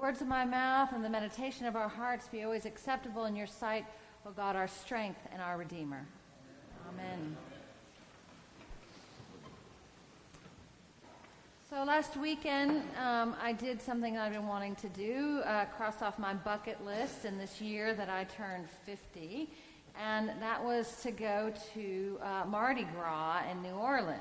words of my mouth and the meditation of our hearts be always acceptable in your sight, O God, our strength and our Redeemer. Amen. So last weekend, um, I did something I've been wanting to do, uh, crossed off my bucket list in this year that I turned 50, and that was to go to uh, Mardi Gras in New Orleans.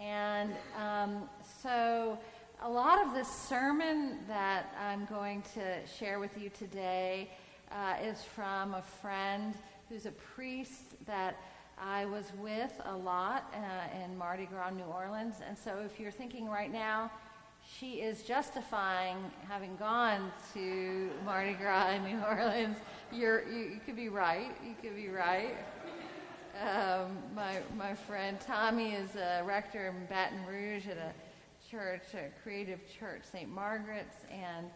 And um, so a lot of this sermon that I'm going to share with you today uh, is from a friend who's a priest that I was with a lot uh, in Mardi Gras, New Orleans. And so if you're thinking right now, she is justifying having gone to Mardi Gras in New Orleans. You're, you, you could be right. You could be right. Um, my, my friend Tommy is a rector in Baton Rouge at a church, a creative church, St. Margaret's, and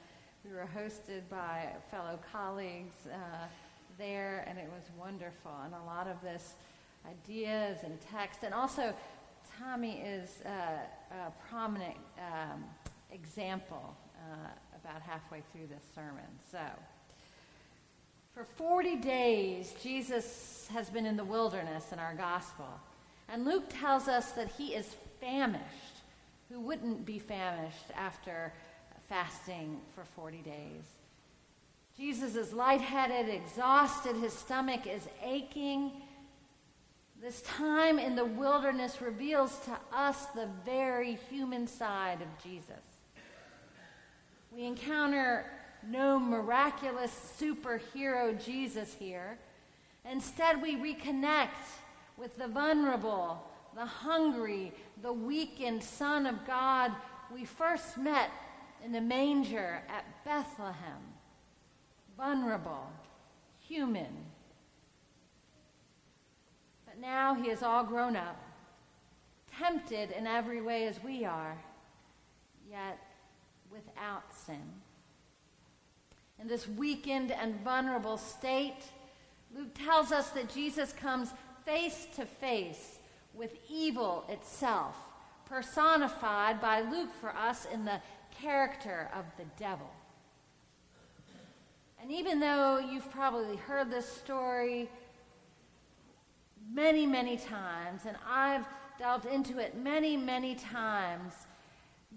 we were hosted by fellow colleagues uh, there, and it was wonderful. And a lot of this ideas and text. And also, Tommy is uh, a prominent um, example uh, about halfway through this sermon. So, for 40 days, Jesus has been in the wilderness in our gospel. And Luke tells us that he is famished. Who wouldn't be famished after fasting for 40 days? Jesus is lightheaded, exhausted, his stomach is aching. This time in the wilderness reveals to us the very human side of Jesus. We encounter no miraculous superhero Jesus here. Instead, we reconnect with the vulnerable, the hungry, the weakened Son of God we first met in the manger at Bethlehem. Vulnerable, human, But now he is all grown up, tempted in every way as we are, yet without sin. In this weakened and vulnerable state, Luke tells us that Jesus comes face to face with evil itself, personified by Luke for us in the character of the devil. And even though you've probably heard this story many, many times, and I've delved into it many, many times.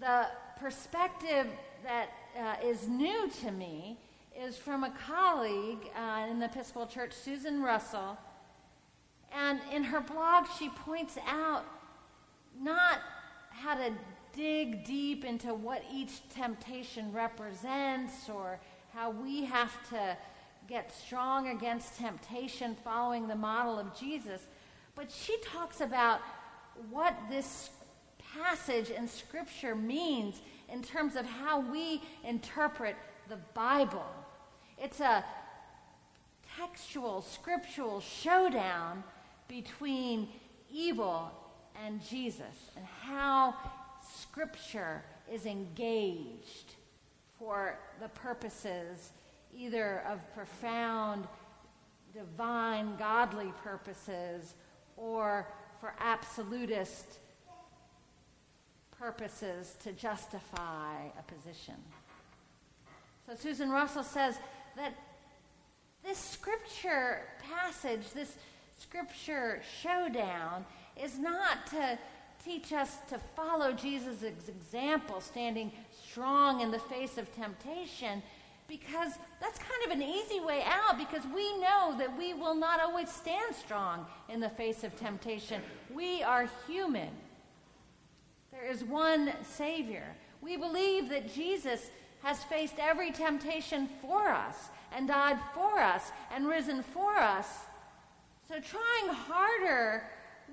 The perspective that uh, is new to me is from a colleague uh, in the Episcopal Church, Susan Russell. And in her blog, she points out not how to dig deep into what each temptation represents or how we have to get strong against temptation following the model of Jesus. But she talks about what this passage in Scripture means in terms of how we interpret the Bible. It's a textual, scriptural showdown between evil and Jesus and how Scripture is engaged for the purposes either of profound, divine, godly purposes or for absolutist purposes to justify a position. So Susan Russell says that this scripture passage, this scripture showdown, is not to teach us to follow Jesus' example, standing strong in the face of temptation, because that's kind of an easy way out because we know that we will not always stand strong in the face of temptation. We are human. There is one Savior. We believe that Jesus has faced every temptation for us and died for us and risen for us. So trying harder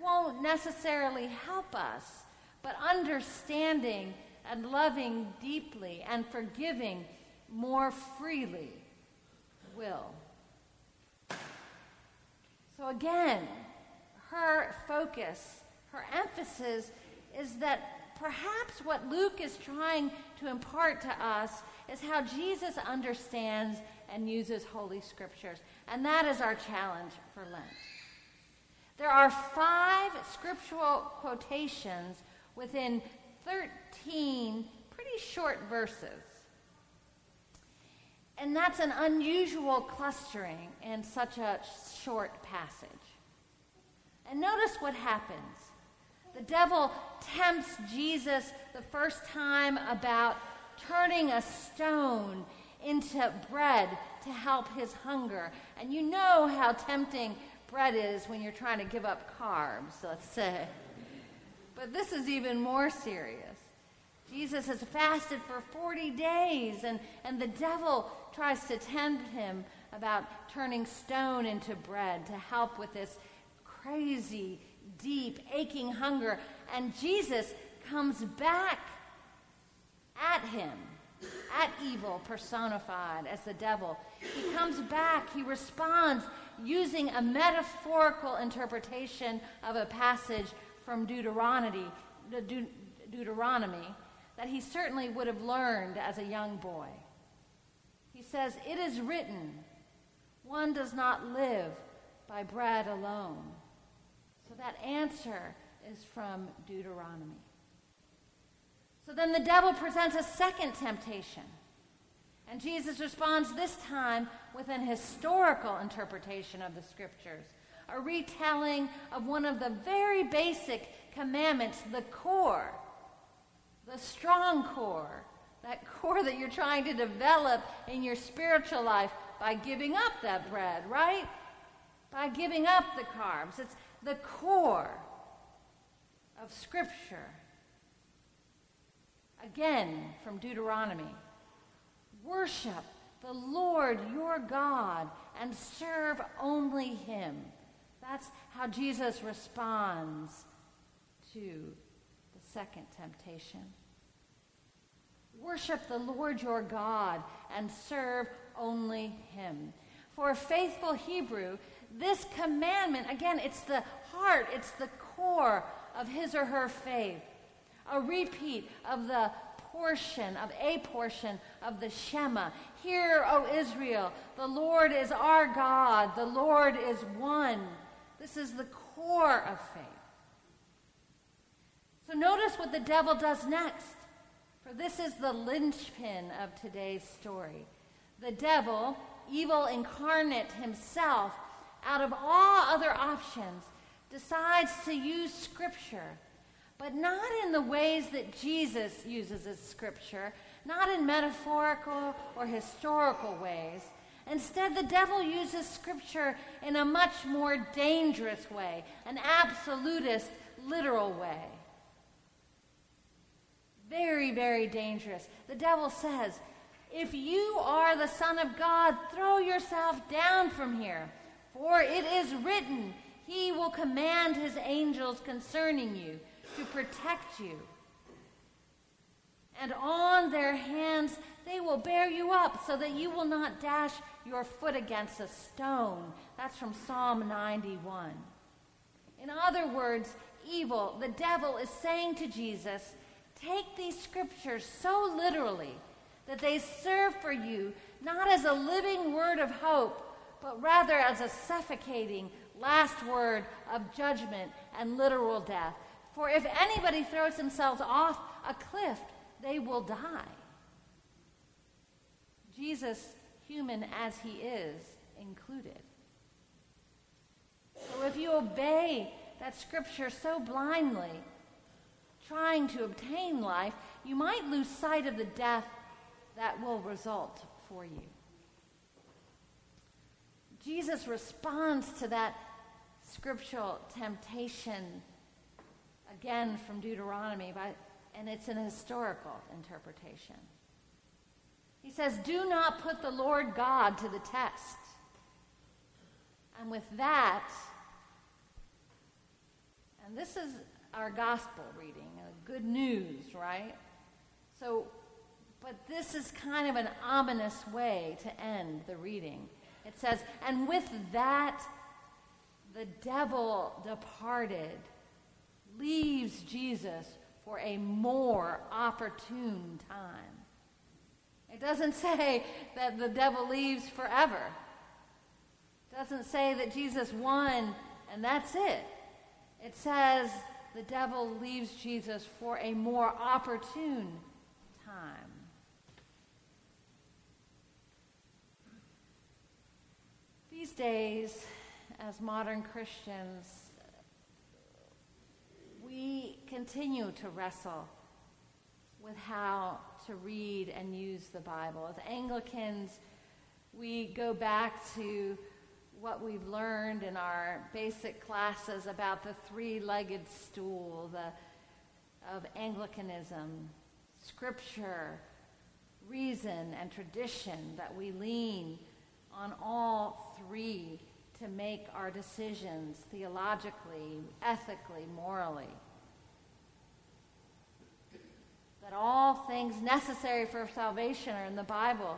won't necessarily help us, but understanding and loving deeply and forgiving more freely will. So again, her focus, her emphasis is that perhaps what Luke is trying to impart to us is how Jesus understands and uses Holy Scriptures. And that is our challenge for Lent. There are five scriptural quotations within 13 pretty short verses And that's an unusual clustering in such a short passage. And notice what happens. The devil tempts Jesus the first time about turning a stone into bread to help his hunger. And you know how tempting bread is when you're trying to give up carbs, let's say. But this is even more serious. Jesus has fasted for 40 days, and, and the devil tries to tempt him about turning stone into bread to help with this crazy, deep, aching hunger. And Jesus comes back at him, at evil personified as the devil. He comes back, he responds using a metaphorical interpretation of a passage from Deuteronomy, De- Deuteronomy that he certainly would have learned as a young boy. He says, It is written, one does not live by bread alone. So that answer is from Deuteronomy. So then the devil presents a second temptation. And Jesus responds this time with an historical interpretation of the scriptures, a retelling of one of the very basic commandments, the core, the strong core, that core that you're trying to develop in your spiritual life by giving up that bread, right? By giving up the carbs. It's the core of Scripture. Again, from Deuteronomy. Worship the Lord your God and serve only Him. That's how Jesus responds to the second temptation. Worship the Lord your God and serve only Him. For a faithful Hebrew, this commandment, again, it's the heart, it's the core of his or her faith. A repeat of the portion, of a portion of the Shema. Hear, O Israel, the Lord is our God, the Lord is one. This is the core of faith. So notice what the devil does next. For this is the linchpin of today's story. The devil, evil incarnate himself, out of all other options, decides to use Scripture, but not in the ways that Jesus uses his Scripture, not in metaphorical or historical ways. Instead, the devil uses Scripture in a much more dangerous way, an absolutist, literal way. Very, very dangerous. The devil says, If you are the Son of God, throw yourself down from here. For it is written, He will command His angels concerning you to protect you. And on their hands they will bear you up so that you will not dash your foot against a stone. That's from Psalm 91. In other words, evil, the devil, is saying to Jesus, Take these scriptures so literally that they serve for you not as a living word of hope but rather as a suffocating last word of judgment and literal death. For if anybody throws themselves off a cliff, they will die. Jesus, human as he is, included. So if you obey that scripture so blindly, trying to obtain life, you might lose sight of the death that will result for you. Jesus responds to that scriptural temptation again from Deuteronomy, and it's an historical interpretation. He says, Do not put the Lord God to the test. And with that, and this is our gospel reading, good news, right? So, but this is kind of an ominous way to end the reading. It says, And with that, the devil departed, leaves Jesus for a more opportune time. It doesn't say that the devil leaves forever. It doesn't say that Jesus won and that's it. It says the devil leaves Jesus for a more opportune time. These days, as modern Christians, we continue to wrestle with how to read and use the Bible. As Anglicans, we go back to what we've learned in our basic classes about the three-legged stool the, of Anglicanism, Scripture, reason, and tradition, that we lean on all three to make our decisions theologically, ethically, morally. That all things necessary for salvation are in the Bible.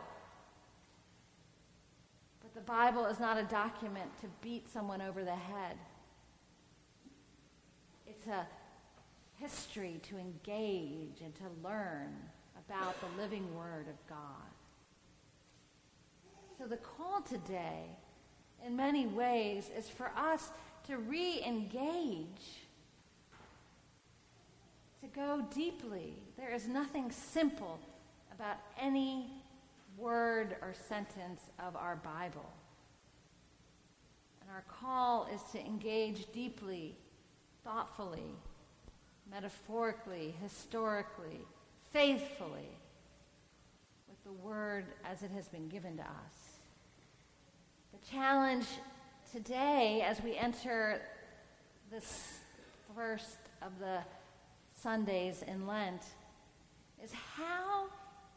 But the Bible is not a document to beat someone over the head. It's a history to engage and to learn about the living Word of God. So the call today, in many ways, is for us to re engage, to go deeply. There is nothing simple about any word or sentence of our Bible. And our call is to engage deeply, thoughtfully, metaphorically, historically, faithfully with the word as it has been given to us. The challenge today, as we enter this first of the Sundays in Lent, is how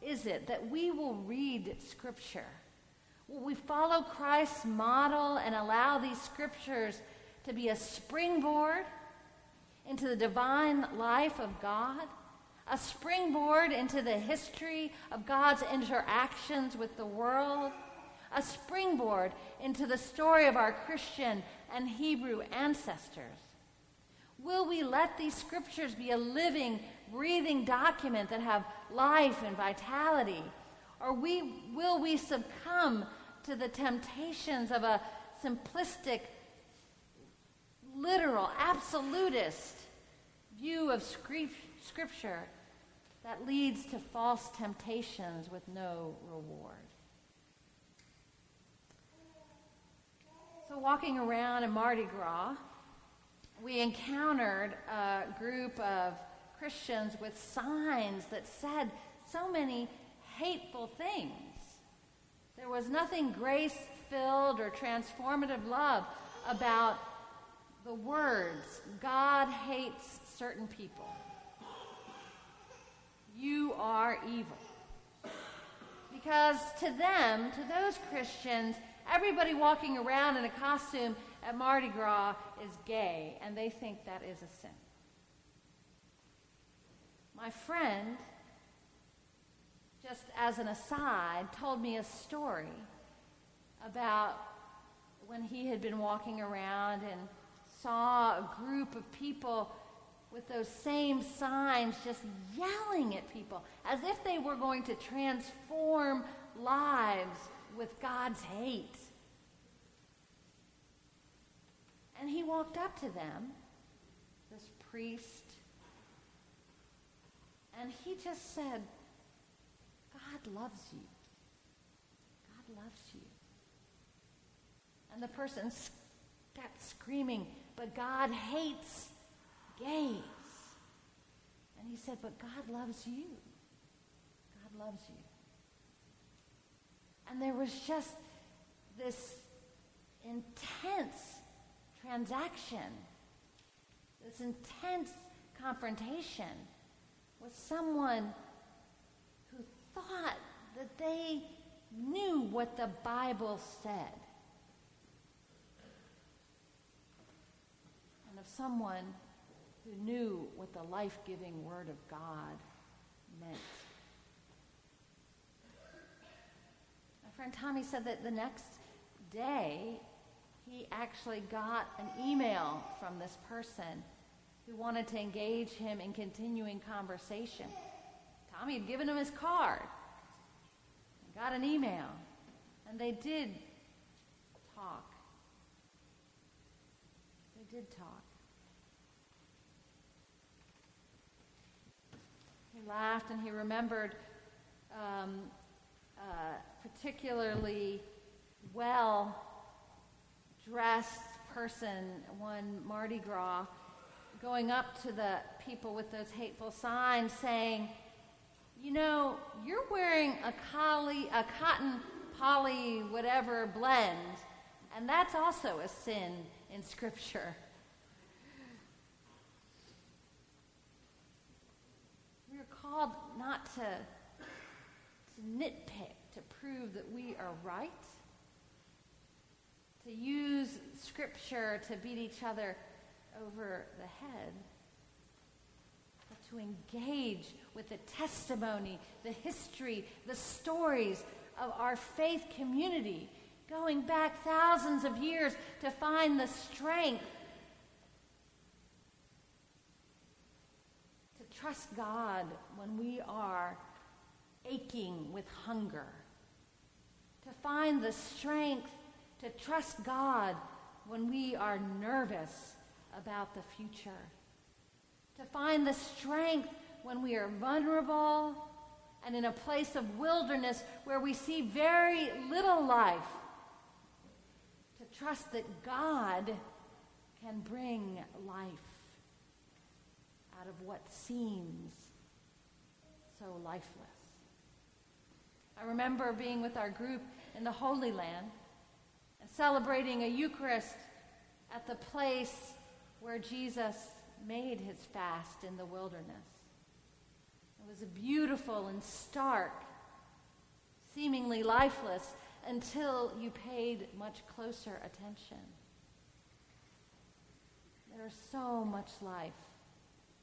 is it that we will read Scripture? Will we follow Christ's model and allow these Scriptures to be a springboard into the divine life of God? A springboard into the history of God's interactions with the world? A springboard into the story of our Christian and Hebrew ancestors? Will we let these scriptures be a living, breathing document that have life and vitality? Or we, will we succumb to the temptations of a simplistic, literal, absolutist view of Scripture that leads to false temptations with no reward? So, walking around in Mardi Gras, we encountered a group of Christians with signs that said so many hateful things. There was nothing grace filled or transformative love about the words, God hates certain people. You are evil. Because to them, to those Christians, everybody walking around in a costume at Mardi Gras is gay, and they think that is a sin. My friend, just as an aside, told me a story about when he had been walking around and saw a group of people with those same signs just yelling at people as if they were going to transform lives with God's hate. And he walked up to them, this priest, and he just said, God loves you. God loves you. And the person kept screaming, but God hates gays. And he said, but God loves you. God loves you. And there was just this intense transaction, this intense confrontation with someone who thought that they knew what the Bible said. And of someone who knew what the life giving Word of God meant. My friend Tommy said that the next day he actually got an email from this person who wanted to engage him in continuing conversation. Tommy had given him his card, got an email, and they did talk. They did talk. He laughed and he remembered um, uh, particularly well dressed person, one Mardi Gras, going up to the people with those hateful signs saying, You know, you're wearing a, collie, a cotton poly whatever blend, and that's also a sin in Scripture. We're called not to, to nitpick, to prove that we are right, to use Scripture to beat each other over the head, but to engage with the testimony, the history, the stories of our faith community, going back thousands of years to find the strength to trust God when we are aching with hunger, to find the strength to trust God when we are nervous about the future, to find the strength when we are vulnerable and in a place of wilderness where we see very little life, to trust that God can bring life out of what seems so lifeless. I remember being with our group in the Holy Land. and celebrating a Eucharist at the place where Jesus made his fast in the wilderness. It was a beautiful and stark, seemingly lifeless, until you paid much closer attention. There is so much life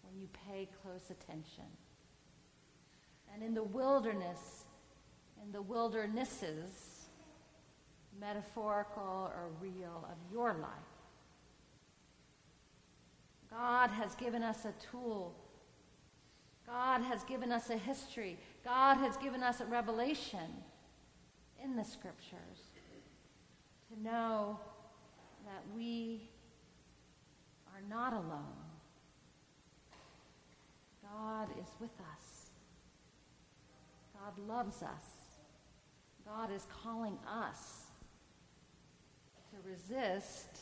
when you pay close attention. And in the wilderness, in the wildernesses, metaphorical or real, of your life, God has given us a tool. God has given us a history. God has given us a revelation in the scriptures to know that we are not alone. God is with us. God loves us. God is calling us to resist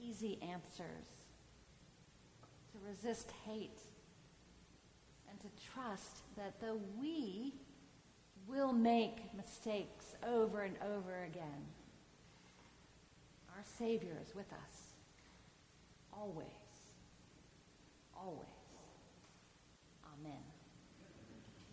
easy answers, to resist hate, and to trust that though we will make mistakes over and over again, our Savior is with us. Always. Always.